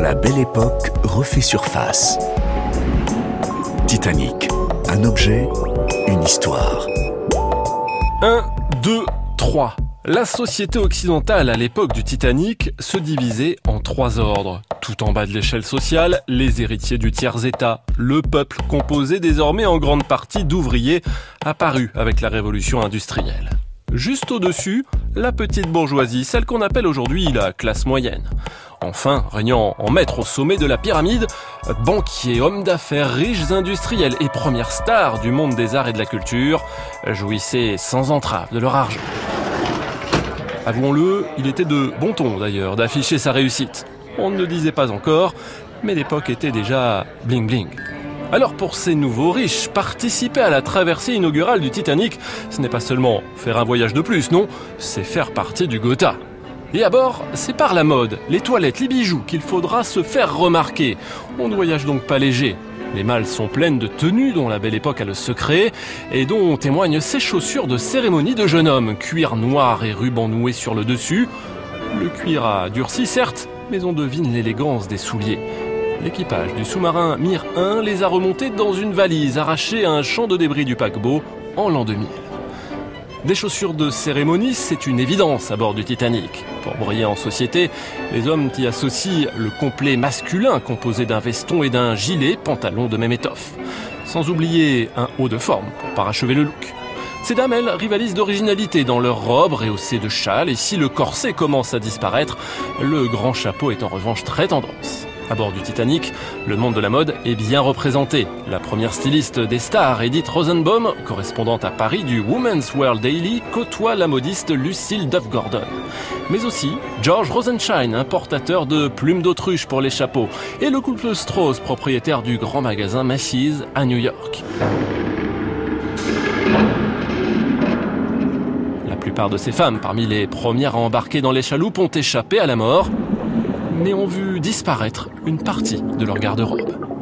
La belle époque refait surface. Titanic, un objet, une histoire. 1, 2, 3. La société occidentale à l'époque du Titanic se divisait en trois ordres. Tout en bas de l'échelle sociale, les héritiers du tiers-État, le peuple composé désormais en grande partie d'ouvriers apparus avec la révolution industrielle. Juste au-dessus, la petite bourgeoisie, celle qu'on appelle aujourd'hui la classe moyenne. Enfin, régnant en maître au sommet de la pyramide, banquiers, hommes d'affaires, riches industriels et premières stars du monde des arts et de la culture jouissaient sans entrave de leur argent. Avouons-le, il était de bon ton d'ailleurs d'afficher sa réussite. On ne le disait pas encore, mais l'époque était déjà bling bling. Alors pour ces nouveaux riches, participer à la traversée inaugurale du Titanic, ce n'est pas seulement faire un voyage de plus, non, c'est faire partie du Gotha. Et à bord, c'est par la mode, les toilettes, les bijoux qu'il faudra se faire remarquer. On ne voyage donc pas léger. Les malles sont pleines de tenues dont la belle époque a le secret et dont témoignent ces chaussures de cérémonie de jeune homme, cuir noir et ruban noué sur le dessus. Le cuir a durci certes, mais on devine l'élégance des souliers. L'équipage du sous-marin Mir 1 les a remontés dans une valise arrachée à un champ de débris du paquebot en l'an 2000. Des chaussures de cérémonie, c'est une évidence à bord du Titanic. Pour briller en société, les hommes y associent le complet masculin composé d'un veston et d'un gilet, pantalon de même étoffe. Sans oublier un haut de forme pour parachever le look. Ces dames, elles, rivalisent d'originalité dans leurs robes rehaussées de châles et si le corset commence à disparaître, le grand chapeau est en revanche très tendance. À bord du Titanic, le monde de la mode est bien représenté. La première styliste des stars, Edith Rosenbaum, correspondante à Paris du Women's World Daily, côtoie la modiste Lucille Duff Gordon. Mais aussi George Rosenshine, importateur de plumes d'autruche pour les chapeaux, et le couple Strauss, propriétaire du grand magasin Macy's à New York. La plupart de ces femmes, parmi les premières à embarquer dans les chaloupes, ont échappé à la mort ont vu disparaître une partie de leur garde-robe.